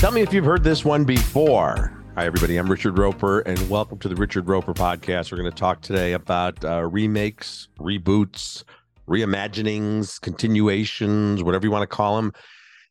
Tell me if you've heard this one before. Hi, everybody. I'm Richard Roeper, and welcome to the Richard Roeper podcast. We're going to talk today about uh, remakes, reboots, reimaginings, continuations, whatever you want to call them.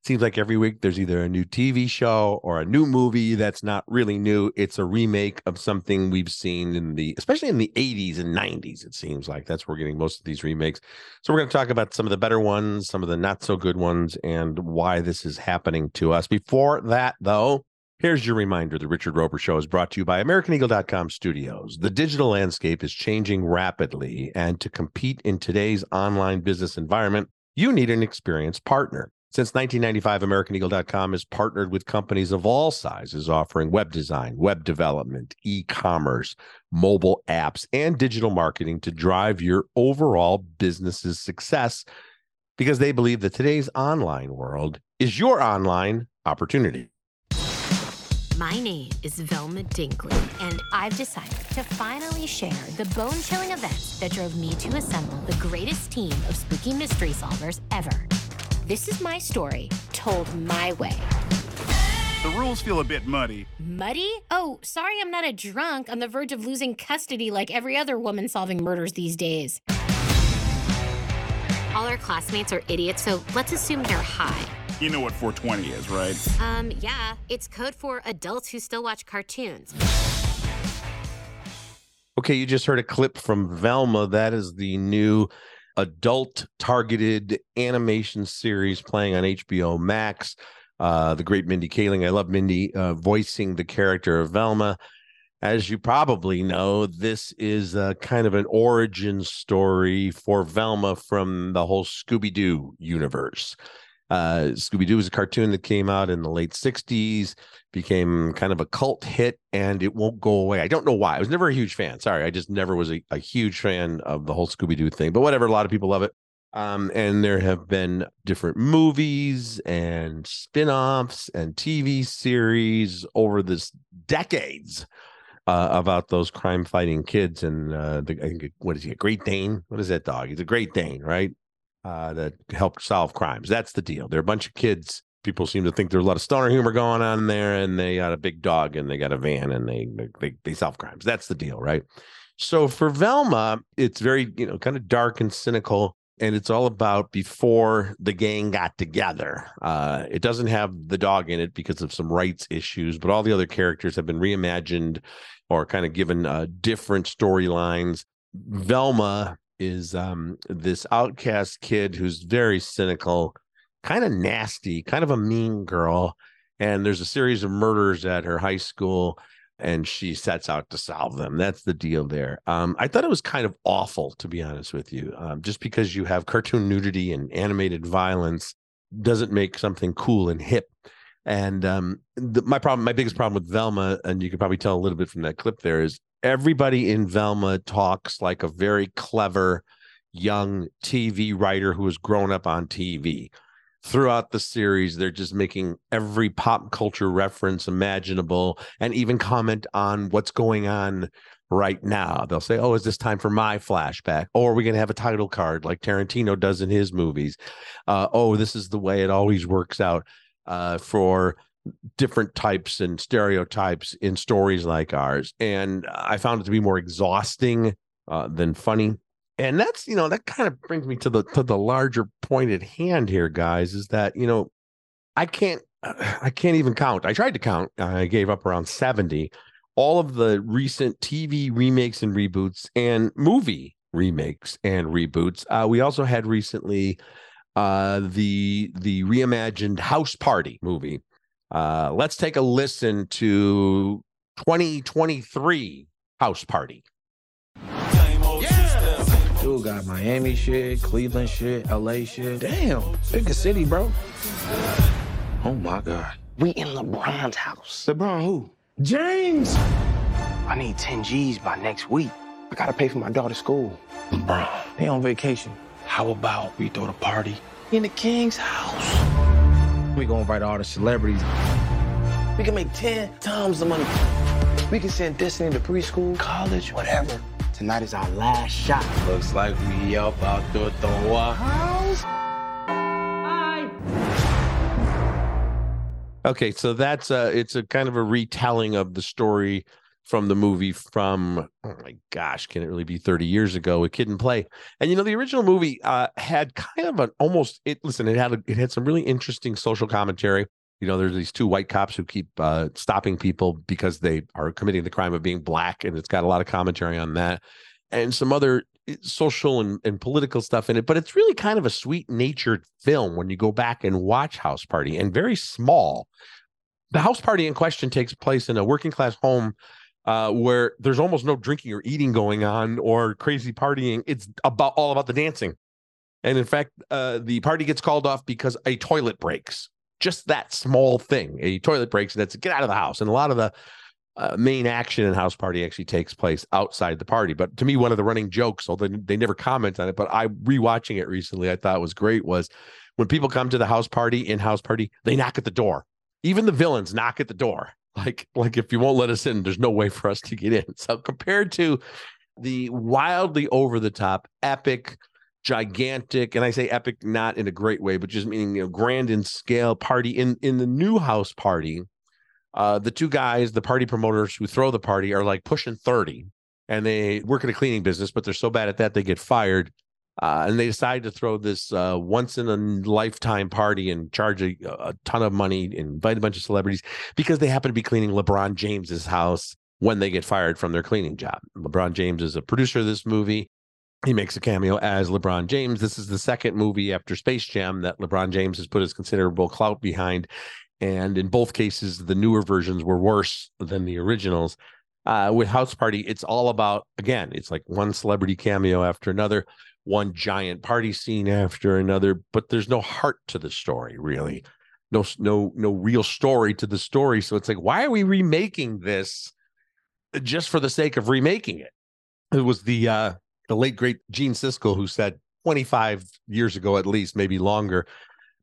Seems like every week there's either a new TV show or a new movie that's not really new. It's a remake of something we've seen in the, especially in the 80s and 90s. It seems like that's where we're getting most of these remakes. So we're going to talk about some of the better ones, some of the not so good ones, and why this is happening to us. Before that, though, Here's your reminder the Richard Roeper Show is brought to you by AmericanEagle.com Studios. The digital landscape is changing rapidly, and to compete in today's online business environment, you need an experienced partner. Since 1995, AmericanEagle.com has partnered with companies of all sizes offering web design, web development, e commerce, mobile apps, and digital marketing to drive your overall business's success because they believe that today's online world is your online opportunity. My name is Velma Dinkley, and I've decided to finally share the bone chilling events that drove me to assemble the greatest team of spooky mystery solvers ever. This is my story, told my way. The rules feel a bit muddy. Muddy? Oh, sorry, I'm not a drunk on the verge of losing custody like every other woman solving murders these days. All our classmates are idiots, so let's assume they're high. You know what 420 is, right? Um, yeah, it's code for adults who still watch cartoons. Okay, you just heard a clip from Velma. That is the new adult targeted animation series playing on HBO Max. Uh, the great Mindy Kaling. I love Mindy uh, voicing the character of Velma. As you probably know, this is a kind of an origin story for Velma from the whole Scooby Doo universe. Uh, Scooby Doo was a cartoon that came out in the late 60s, became kind of a cult hit, and it won't go away. I don't know why. I was never a huge fan. Sorry, I just never was a, a huge fan of the whole Scooby Doo thing, but whatever. A lot of people love it. Um, and there have been different movies and spin offs and TV series over this decades. Uh, about those crime fighting kids and uh, the, I think what is he a Great Dane? What is that dog? He's a Great Dane, right? Uh, that help solve crimes. That's the deal. They're a bunch of kids. People seem to think there's a lot of stoner humor going on there, and they got a big dog and they got a van and they they they solve crimes. That's the deal, right? So for Velma, it's very you know kind of dark and cynical, and it's all about before the gang got together. Uh, it doesn't have the dog in it because of some rights issues, but all the other characters have been reimagined or kind of given uh, different storylines. Velma is um, this outcast kid who's very cynical, kind of nasty, kind of a mean girl. And there's a series of murders at her high school, and she sets out to solve them. That's the deal there. Um, I thought it was kind of awful, to be honest with you. Um, just because you have cartoon nudity and animated violence doesn't make something cool and hip. And um, the, my problem, my biggest problem with Velma, and you can probably tell a little bit from that clip there, is everybody in Velma talks like a very clever young TV writer who has grown up on TV. Throughout the series, they're just making every pop culture reference imaginable and even comment on what's going on right now. They'll say, Oh, is this time for my flashback? Or are we going to have a title card like Tarantino does in his movies? Uh, oh, this is the way it always works out uh, for different types and stereotypes in stories like ours. And I found it to be more exhausting uh, than funny. And that's, you know, that kind of brings me to the to the larger point at hand here, guys, is that, you know, I can't I can't even count. I tried to count. I gave up around 70. All of the recent TV remakes and reboots and movie remakes and reboots. Uh, we also had recently uh, the the reimagined House Party movie, uh, let's take a listen to 2023 House Party. Dude got Miami shit, Cleveland shit, LA shit. Damn, big city, bro. Oh my God. We in LeBron's house. LeBron who? James! I need 10 G's by next week. I gotta pay for my daughter's school. LeBron, they on vacation. How about we throw the party in the king's house? We gonna invite all the celebrities. We can make 10 times the money. We can send Destiny to preschool, college, whatever. Tonight is our last shot. Looks like we up out there throwing house. Okay, so that's a, it's a kind of a retelling of the story from the movie from oh my gosh, can it really be 30 years ago? A Kid and Play. And you know, the original movie uh had kind of an almost it listen, it had a, it had some really interesting social commentary. You know, there's these two white cops who keep uh stopping people because they are committing the crime of being black, and it's got a lot of commentary on that. And some other eh, social and, and political stuff in it, but it's really kind of a sweet natured film when you go back and watch House Party and very small. The house party in question takes place in a working class home uh, where there's almost no drinking or eating going on or crazy partying. It's about all about the dancing. And in fact, uh, the party gets called off because a toilet breaks. Just that small thing, a toilet breaks, and that's get out of the house. And a lot of the uh, main action in House Party actually takes place outside the party. But to me, one of the running jokes, although they never comment on it, but I rewatching it recently, I thought was great was when people come to the house party in House Party, they knock at the door. Even the villains knock at the door. Like, like if you won't let us in, there's no way for us to get in. So compared to the wildly over the top, epic, gigantic, and I say epic not in a great way, but just meaning you know grand in scale party in in the new house party uh, the two guys, the party promoters who throw the party, are like pushing 30 and they work in a cleaning business, but they're so bad at that they get fired. Uh, and they decide to throw this uh, once in a lifetime party and charge a, a, ton of money, and invite a bunch of celebrities because they happen to be cleaning LeBron James's house when they get fired from their cleaning job. LeBron James is a producer of this movie. He makes a cameo as LeBron James. This is the second movie after Space Jam that LeBron James has put his considerable clout behind and in both cases the newer versions were worse than the originals uh, with house party it's all about again it's like one celebrity cameo after another one giant party scene after another but there's no heart to the story really. No no no real story to the story so it's like why are we remaking this just for the sake of remaking it? It was the uh the late great gene siskel who said 25 years ago at least maybe longer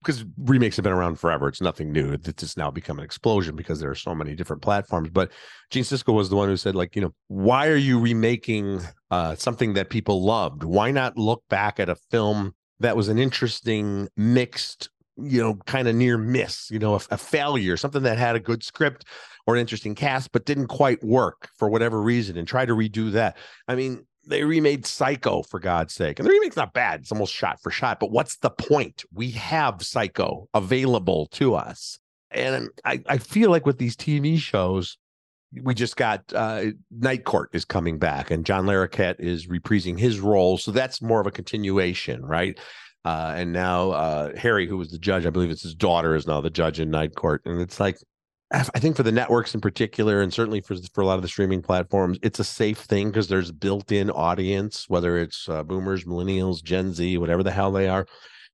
because remakes have been around forever. It's nothing new. It's just now become an explosion because there are so many different platforms. But Gene Siskel was the one who said, like, you know, why are you remaking uh, something that people loved? Why not look back at a film that was an interesting mixed, you know, kind of near miss, you know, a, a failure, something that had a good script or an interesting cast, but didn't quite work for whatever reason, and try to redo that. I mean, they remade Psycho for God's sake. And the remake's not bad. It's almost shot for shot. But what's the point? We have Psycho available to us. And I, I feel like with these TV shows, we just got uh, Night Court is coming back and John Larroquette is reprising his role. So that's more of a continuation, right? Uh, and now uh, Harry, who was the judge, I believe it's his daughter, is now the judge in Night Court. And it's like, I think for the networks in particular, and certainly for for a lot of the streaming platforms, it's a safe thing because there's built-in audience, whether it's uh, boomers, millennials, Gen Z, whatever the hell they are.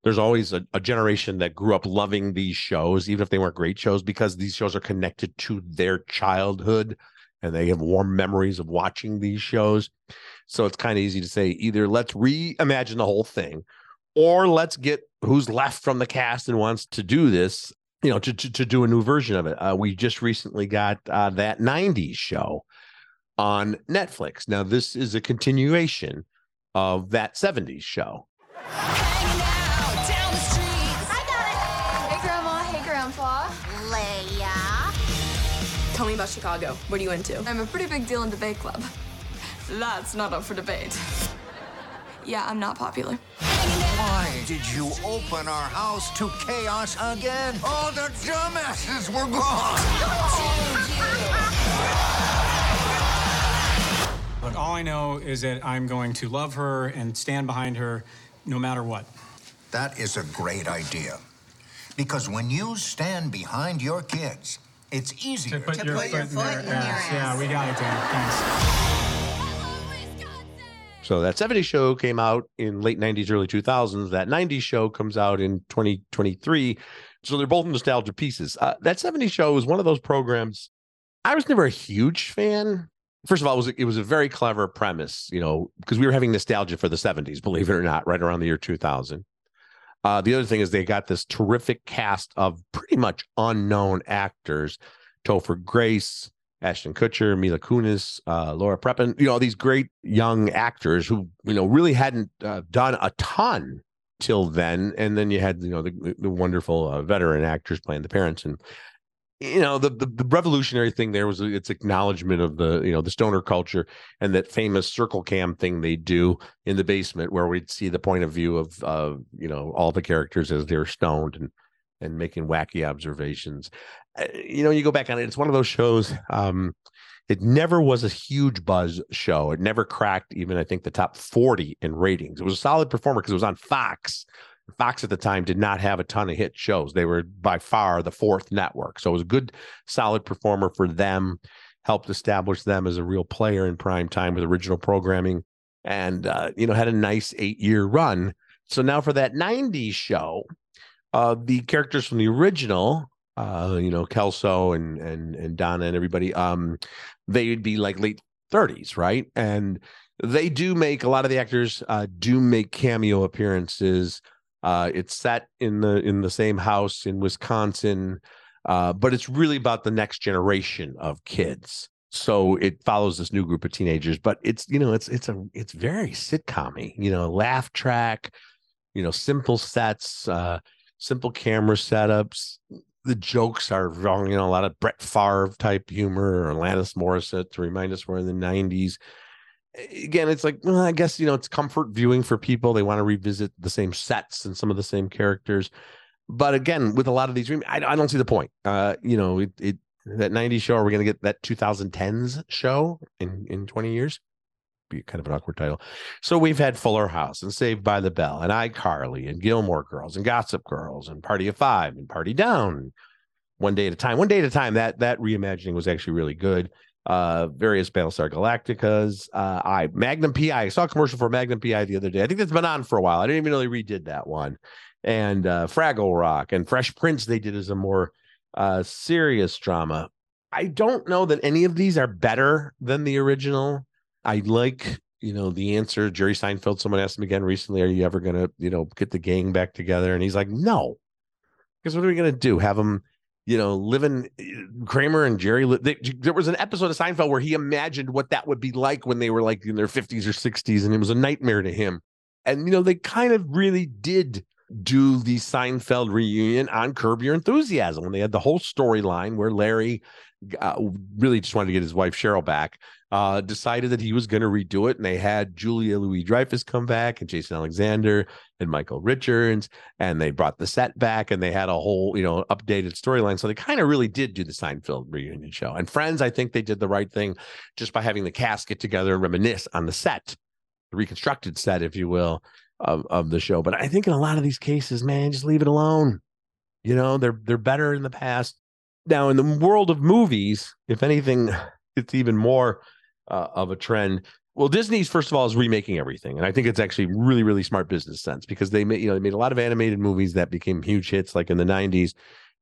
There's always a, a, generation that grew up loving these shows, even if they weren't great shows, because these shows are connected to their childhood and they have warm memories of watching these shows. So it's kind of easy to say either let's reimagine the whole thing, or let's get who's left from the cast and wants to do this you know, to, to, to do a new version of it. Uh, we just recently got uh, that 90s show on Netflix. Now, this is a continuation of that 70s show. Tell me about Chicago. What are you into? I'm a pretty big deal in debate club. That's not up for debate. Yeah, I'm not popular. Why did you open our house to chaos again? All the dumbasses were gone. But all I know is that I'm going to love her and stand behind her no matter what. That is a great idea. Because when you stand behind your kids, it's easier to put to your, put foot, your in foot their in their ass. ass. Yeah, we got it, Dan. Thanks. So that 70s show came out in late 90s, early 2000s. That 90s show comes out in 2023. So they're both nostalgia pieces. Uh, that 70s show was one of those programs. I was never a huge fan. First of all, it was it was a very clever premise, you know, because we were having nostalgia for the 70s, believe it or not, right around the year 2000. Uh, the other thing is they got this terrific cast of pretty much unknown actors: Topher Grace, Ashton Kutcher, Mila Kunis, uh, Laura Prepon, you know, all these great young actors who, you know, really hadn't uh, done a ton till then. And then you had, you know, the, the wonderful uh, veteran actors playing the parents. And you know the, the, the revolutionary thing there was its acknowledgement of the you know the stoner culture and that famous circle cam thing they do in the basement where we'd see the point of view of uh you know all the characters as they're stoned and and making wacky observations uh, you know you go back on it it's one of those shows um it never was a huge buzz show it never cracked even i think the top 40 in ratings it was a solid performer because it was on fox Fox at the time did not have a ton of hit shows. They were by far the fourth network. So it was a good, solid performer for them, helped establish them as a real player in prime time with original programming, and, uh, you know, had a nice eight year run. So now for that 90s show, uh, the characters from the original, uh, you know, Kelso and and and Donna and everybody, um, they'd be like late 30s, right? And they do make a lot of the actors uh, do make cameo appearances uh, it's set in the in the same house in Wisconsin, uh, but it's really about the next generation of kids. So it follows this new group of teenagers, but it's you know it's it's a it's very sitcommy, you know, laugh track, you know, simple sets, uh, simple camera setups. The jokes are wrong, you know, a lot of Brett Favre type humor or Alanis Morissette to remind us we're in the '90s again, it's like well, I guess you know it's comfort viewing for people. They want to revisit the same sets and some of the same characters. But again, with a lot of these, I, I don't see the point. Uh, you know, it, it that 90s show. Are we going to get that 2010s show in in 20 years? Be kind of an awkward title. So we've had Fuller House and Saved by the Bell and iCarly and Gilmore Girls and Gossip Girls and Party of Five and Party Down. One day at a time. One day at a time. That that reimagining was actually really good uh various Battlestar Galacticas. Uh I Magnum PI. I saw a commercial for Magnum PI the other day. I think that's been on for a while. I didn't even know they redid that one. And uh Fraggle Rock and Fresh Prince they did as a more uh serious drama. I don't know that any of these are better than the original. I like, you know, the answer. Jerry Seinfeld, someone asked him again recently, are you ever gonna, you know, get the gang back together? And he's like, no. Because what are we gonna do? Have them you know, living eh, Kramer and Jerry. They, there was an episode of Seinfeld where he imagined what that would be like when they were like in their 50s or 60s, and it was a nightmare to him. And, you know, they kind of really did do the Seinfeld reunion on Curb Your Enthusiasm when they had the whole storyline where Larry uh, really just wanted to get his wife Cheryl back. Uh, decided that he was going to redo it, and they had Julia Louis Dreyfus come back and Jason Alexander and Michael Richards, and they brought the set back, and they had a whole you know updated storyline. So they kind of really did do the Seinfeld reunion show. And Friends, I think they did the right thing just by having the cast get together and reminisce on the set, the reconstructed set, if you will, of, of the show. But I think in a lot of these cases, man, just leave it alone. You know, they're they're better in the past now, in the world of movies, if anything, it's even more uh, of a trend. Well, Disney's first of all is remaking everything, and I think it's actually really, really smart business sense because they made you know they made a lot of animated movies that became huge hits, like in the '90s.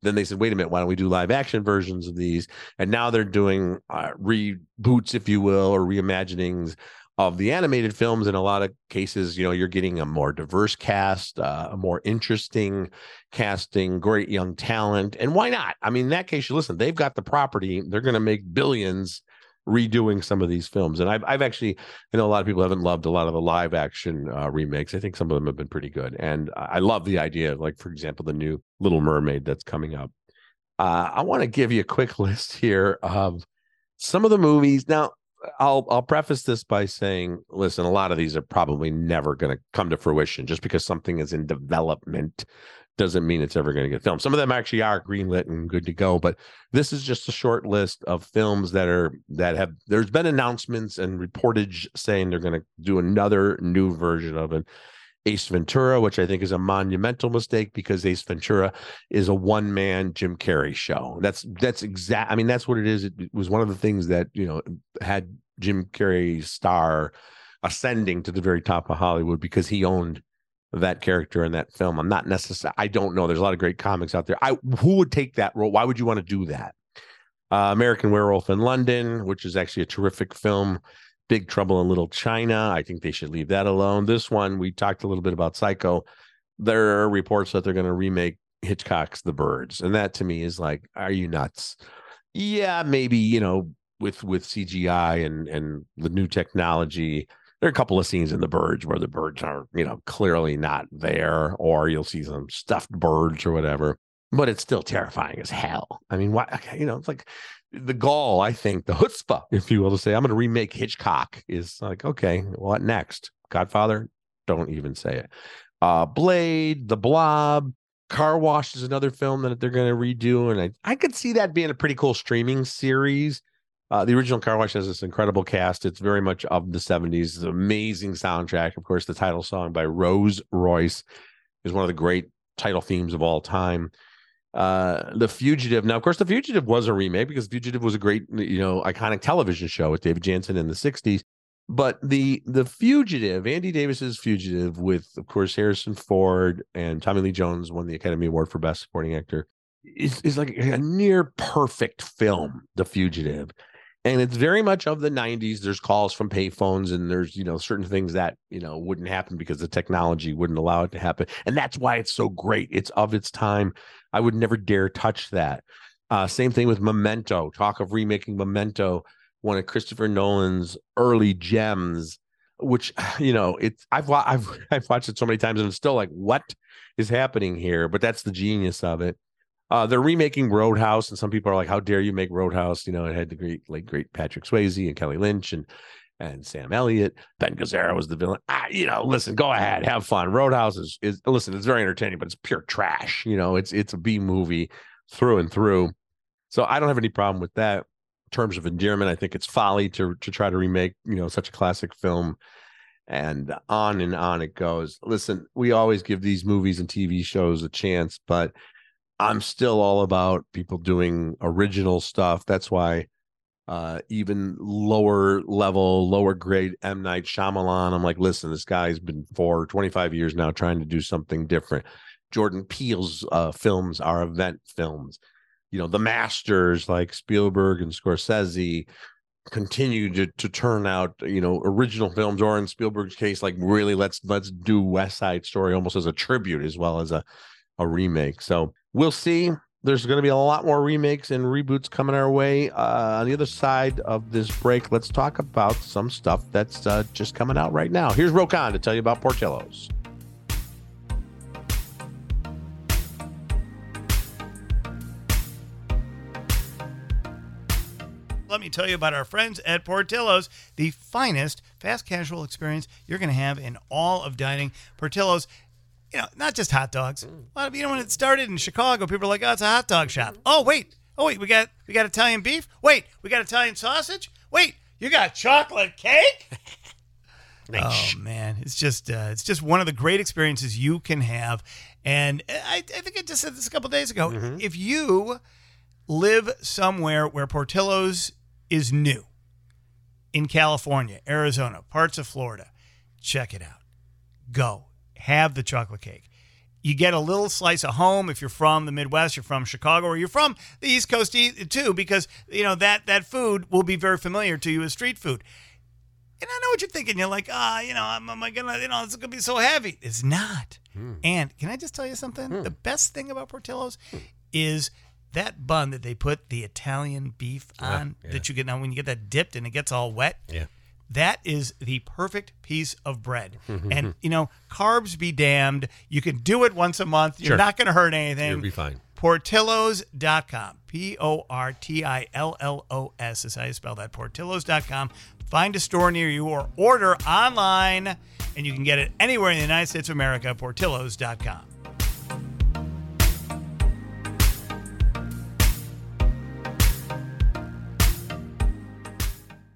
Then they said, "Wait a minute, why don't we do live action versions of these?" And now they're doing uh, reboots, if you will, or reimaginings of the animated films. In a lot of cases you know you're getting a more diverse cast uh, a more interesting casting great young talent and why not? I mean in that case you listen they've got the property. They're going to make billions redoing some of these films. And I've, I've actually I know a lot of people haven't loved a lot of the live action uh, remakes. I think some of them have been pretty good. And i love the idea like for example the new little mermaid that's coming up. Uh, i want to give you a quick list here of some of the movies. Now I'll I'll preface this by saying, listen, a lot of these are probably never going to come to fruition. Just because something is in development doesn't mean it's ever going to get filmed. Some of them actually are greenlit and good to go, but this is just a short list of films that are that have. There's been announcements and reportage saying they're going to do another new version of it. Ace Ventura, which I think is a monumental mistake because Ace Ventura is a one man Jim Carrey show. That's that's exact. I mean, that's what it is. It was one of the things that you know had Jim Carrey's star ascending to the very top of Hollywood because he owned that character in that film. I'm not necessarily. I don't know. There's a lot of great comics out there. I who would take that role? Why would you want to do that? Uh, American Werewolf in London, which is actually a terrific film. Big Trouble in Little China. I think they should leave that alone. This one, we talked a little bit about Psycho. There are reports that they're going to remake Hitchcock's The Birds, and that to me is like, are you nuts? Yeah, maybe you know with with CGI and and the new technology. There are a couple of scenes in The Birds where the birds are you know clearly not there, or you'll see some stuffed birds or whatever. but it's still terrifying as hell. I mean, why? You know, it's like the gall. I think the chutzpah, if you will, to say I'm going to remake Hitchcock is like, okay, what next? Godfather? Don't even say it. Uh, Blade, The Blob, Car Wash is another film that they're going to redo, and I I could see that being a pretty cool streaming series. Uh, the original Car Wash has this incredible cast. It's very much of the 70s. It's an amazing soundtrack. Of course, the title song by Rose Royce is one of the great title themes of all time. Uh, The Fugitive. Now, of course, The Fugitive was a remake because Fugitive was a great, you know, iconic television show with David Janssen in the 60s. But the the Fugitive, Andy Davis's Fugitive, with of course Harrison Ford and Tommy Lee Jones won the Academy Award for Best Supporting Actor, is, is like a near perfect film, The Fugitive and it's very much of the 90s there's calls from payphones and there's you know certain things that you know wouldn't happen because the technology wouldn't allow it to happen. And that's why it's so great. It's of its time. I would never dare touch that. Uh, same thing with memento. Talk of remaking memento one of christopher nolan's early gems which you know it's i've i've i've watched it so many times and it's still like what is happening here? But that's the genius of it uh, they're remaking Roadhouse, and some people are like, "How dare you make Roadhouse?" You know, it had the great, like, great Patrick Swayze and Kelly Lynch and and Sam Elliott. Ben Gazzara was the villain. Ah, you know, listen, go ahead, have fun. Roadhouse is is listen, it's very entertaining, but it's pure trash. You know, it's it's a B movie through and through. So I don't have any problem with that. In terms of endearment, I think it's folly to to try to remake you know such a classic film. And on and on it goes. Listen, we always give these movies and TV shows a chance, but I'm still all about people doing original stuff. That's why uh, even lower level, lower grade M Night Shyamalan, I'm like, listen, this guy's been for 25 years now trying to do something different. Jordan Peele's uh, films are event films. You know, the masters like Spielberg and Scorsese continue to, to turn out, you know, original films, or in Spielberg's case, like really let's let's do West Side Story almost as a tribute as well as a a remake. So we'll see. There's going to be a lot more remakes and reboots coming our way. Uh, on the other side of this break, let's talk about some stuff that's uh, just coming out right now. Here's Roe Conn to tell you about Portillo's. Let me tell you about our friends at Portillo's, the finest fast casual experience you're going to have in all of dining. Portillo's you know, not just hot dogs. Mm. A lot of you know when it started in Chicago, people were like, "Oh, it's a hot dog shop." Oh, wait, oh wait, we got we got Italian beef. Wait, we got Italian sausage. Wait, you got chocolate cake. Nice. Oh man, it's just uh, it's just one of the great experiences you can have, and I, I think I just said this a couple days ago. If you live somewhere where Portillo's is new, in California, Arizona, parts of Florida, check it out. Go have the chocolate cake. You get a little slice of home if you're from the Midwest, you're from Chicago, or you're from the East Coast too, because you know that that food will be very familiar to you as street food. And I know what you're thinking. You're like, ah, you know, am, am I gonna, you know, it's gonna be so heavy. It's not. And can I just tell you something? The best thing about Portillo's is that bun that they put the Italian beef on that you get now when you get that dipped and it gets all wet. Yeah. That is the perfect piece of bread. Mm-hmm, and, mm-hmm. you know, carbs be damned. You can do it once a month. You're Sure. not going to hurt anything. You'll be fine. Portillos.com. P O R T I L L O S is how you spell that. Portillos.com. Find a store near you or order online, and you can get it anywhere in the United States of America. Portillos.com.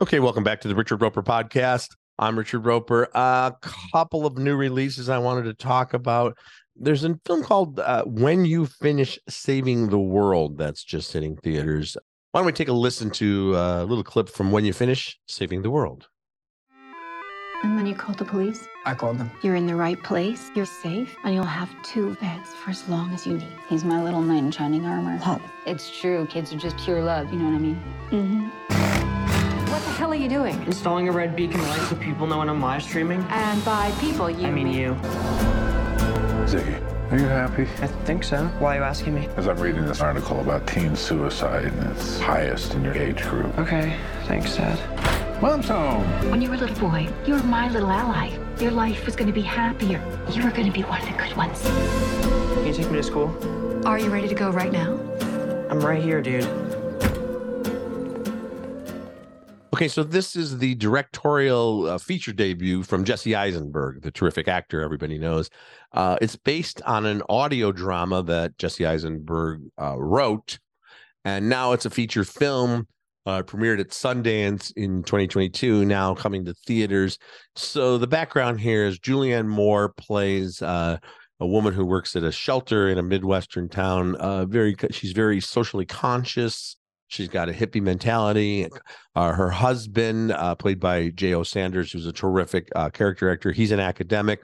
Okay, welcome back to the Richard Roeper podcast. I'm Richard Roeper. A couple of new releases I wanted to talk about. There's a film called uh, When You Finish Saving the World that's just hitting theaters. Why don't we take a listen to uh, a little clip from When You Finish Saving the World? And then you called the police. I called them. You're in the right place. You're safe, and you'll have two beds for as long as you need. He's my little knight in shining armor. Home. It's true. Kids are just pure love. You know what I mean? Mm-hmm. What the hell are you doing? Installing a red beacon light so people know when I'm live streaming. And by people, you I mean you. Ziggy, are you happy? I think so. Why are you asking me? As I'm reading this article about teen suicide and it's highest in your age group. Okay, thanks, Dad. Mom's home. When you were a little boy, you were my little ally. Your life was going to be happier. You were going to be one of the good ones. Can you take me to school? Are you ready to go right now? I'm right here, dude. Okay, so this is the directorial uh, feature debut from Jesse Eisenberg, the terrific actor everybody knows. Uh, it's based on an audio drama that Jesse Eisenberg uh, wrote, and now it's a feature film. Uh, premiered at Sundance in 2022, now coming to theaters. So the background here is Julianne Moore plays uh, a woman who works at a shelter in a midwestern town. Uh, very, she's very socially conscious. She's got a hippie mentality. Uh, her husband, uh, played by Jay O. Sanders, who's a terrific uh, character actor, he's an academic.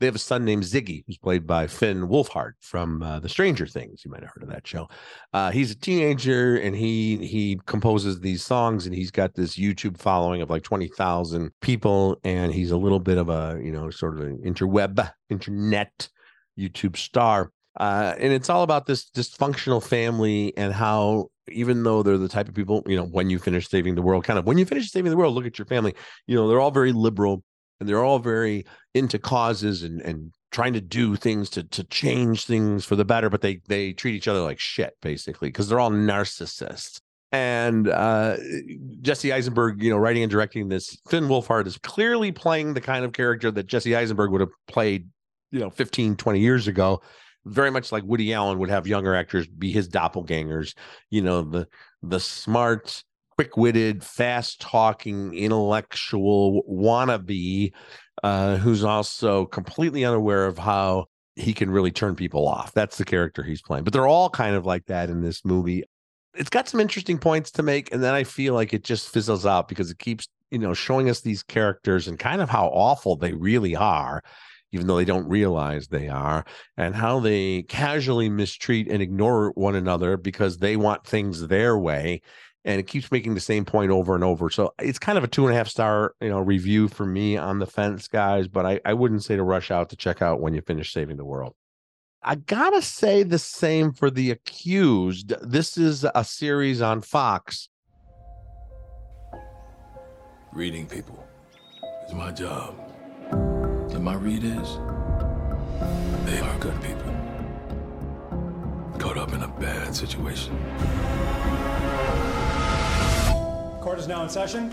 They have a son named Ziggy, who's played by Finn Wolfhard from uh, the Stranger Things. You might have heard of that show. Uh, he's a teenager and he he composes these songs and he's got this YouTube following of like twenty thousand people and he's a little bit of a you know sort of an interweb internet YouTube star. Uh, and it's all about this dysfunctional family and how even though they're the type of people, you know, when you finish saving the world, kind of when you finish saving the world, look at your family. You know, they're all very liberal and they're all very into causes and and trying to do things to to change things for the better, but they they treat each other like shit basically because they're all narcissists. And uh, Jesse Eisenberg, you know, writing and directing this, Finn Wolfhard is clearly playing the kind of character that Jesse Eisenberg would have played, you know, 15, 20 years ago very much like Woody Allen would have younger actors be his doppelgangers. You know, the the smart, quick-witted, fast-talking, intellectual wannabe uh, who's also completely unaware of how he can really turn people off. That's the character he's playing. But they're all kind of like that in this movie. It's got some interesting points to make, and then I feel like it just fizzles out because it keeps, you know, showing us these characters and kind of how awful they really are even though they don't realize they are, and how they casually mistreat and ignore one another because they want things their way. And it keeps making the same point over and over. So it's kind of a two and a half star, you know, review for me on the fence, guys. But I, I wouldn't say to rush out to check out when you finish saving the world. I gotta say the same for the accused. This is a series on Fox. Reading people is my job. And my read is they are good people. Caught up in a bad situation. Court is now in session.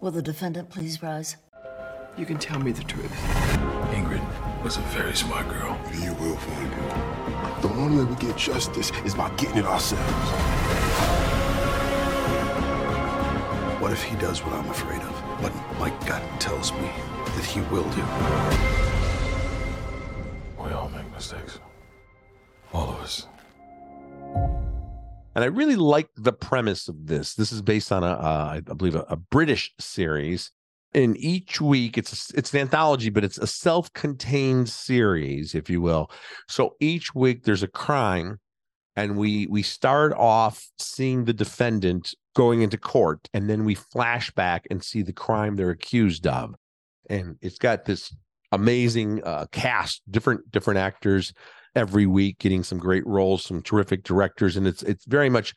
Will the defendant please rise? You can tell me the truth. Ingrid was a very smart girl. You will find him. The only way we get justice is by getting it ourselves. What if he does what I'm afraid of? What my gut tells me that he will do. We all make mistakes. All of us. And I really like the premise of this. This is based on a, uh, I believe, a, a British series. And each week, it's a, it's an anthology, but it's a self-contained series, if you will. So each week, there's a crime, and we we start off seeing the defendant going into court, and then we flash back and see the crime they're accused of and it's got this amazing uh, cast, different different actors every week, getting some great roles, some terrific directors, and it's it's very much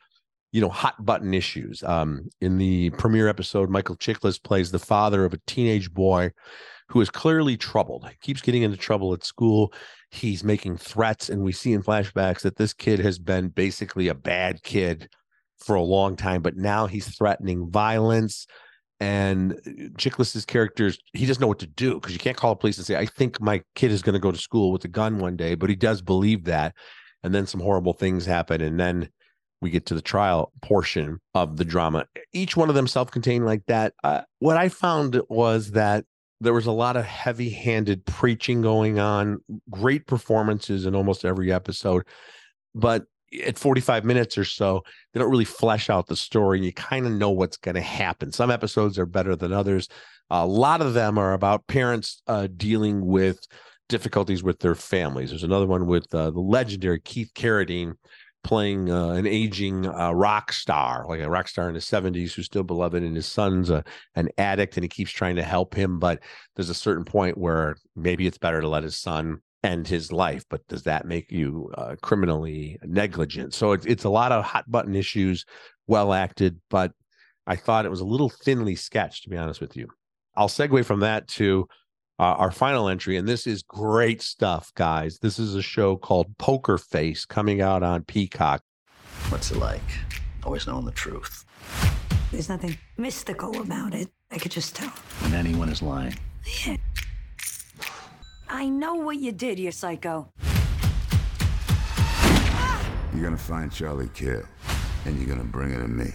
you know hot button issues. Um, in the premiere episode, Michael Chiklis plays the father of a teenage boy who is clearly troubled. He keeps getting into trouble at school. He's making threats, and we see in flashbacks that this kid has been basically a bad kid for a long time, but now he's threatening violence and uh, Chiklis's characters he doesn't know what to do because you can't call the police and say I think my kid is going to go to school with a gun one day, but he does believe that, and then some horrible things happen, and then we get to the trial portion of the drama. Each one of them self-contained like that. Uh, what I found was that there was a lot of heavy-handed preaching going on, great performances in almost every episode, but at 45 minutes or so, they don't really flesh out the story. You kind of know what's going to happen. Some episodes are better than others. A lot of them are about parents uh, dealing with difficulties with their families. There's another one with uh, the legendary Keith Carradine playing uh, an aging uh, rock star, like a rock star in his 70s who's still beloved, and his son's a, an addict and he keeps trying to help him. But there's a certain point where maybe it's better to let his son end his life, but does that make you uh, criminally negligent? So it's it's a lot of hot button issues, well acted, but I thought it was a little thinly sketched, to be honest with you. I'll segue from that to uh, our final entry, and this is great stuff, guys. This is a show called Poker Face coming out on Peacock. What's it like? Always knowing the truth. There's nothing mystical about it. I could just tell. When anyone is lying. Yeah. I know what you did, you psycho. You're gonna find Charlie Kidd, and you're gonna bring it to me.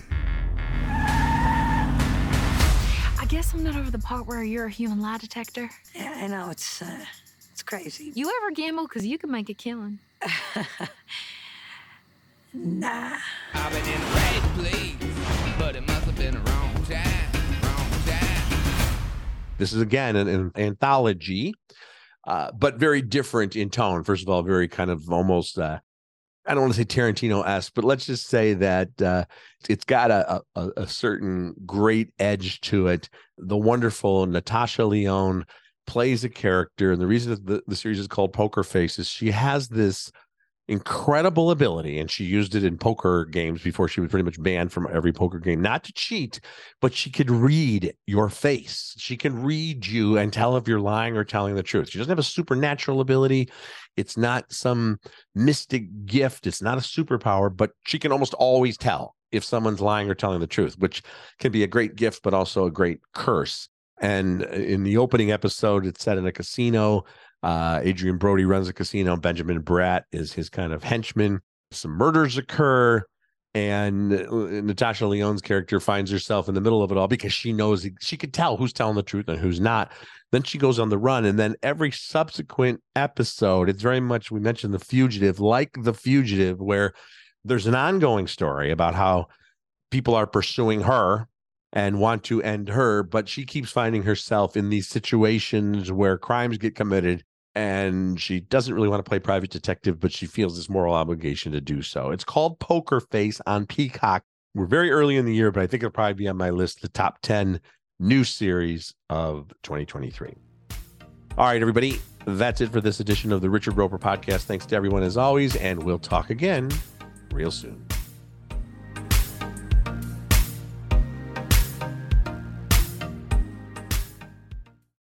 Guess I'm not over the part where you're a human lie detector. Yeah, I know it's uh, it's crazy. You ever gamble? Because you can make a killing. nah. I've been in the right place, but it must have been the wrong time. Wrong time. This is again an, an anthology, uh, but very different in tone. First of all, very kind of almost. Uh, I don't want to say Tarantino esque, but let's just say that uh, it's got a, a, a certain great edge to it. The wonderful Natasha Lyonne plays a character, and the reason that the, the series is called Poker Face is she has this incredible ability and she used it in poker games before she was pretty much banned from every poker game. Not to cheat but she could read your face. She can read you and tell if you're lying or telling the truth. She doesn't have a supernatural ability. It's not some mystic gift. It's not a superpower but she can almost always tell if someone's lying or telling the truth which can be a great gift but also a great curse. And uh, in the opening episode it's set in a casino uh, Adrien Brody runs a casino. Benjamin Bratt is his kind of henchman. Some murders occur, and uh, Natasha Lyonne's character finds herself in the middle of it all because she knows she could tell who's telling the truth and who's not. Then she goes on the run, and then every subsequent episode, it's very much we mentioned the fugitive, like the fugitive, where there's an ongoing story about how people are pursuing her and want to end her, but she keeps finding herself in these situations where crimes get committed and she doesn't really want to play private detective, but she feels this moral obligation to do so. It's called Poker Face on Peacock. We're very early in the year, but I think it'll probably be on my list, the top 10 new series of 2023. All right, everybody, that's it for this edition of the Richard Roeper podcast. Thanks to everyone as always, and we'll talk again real soon.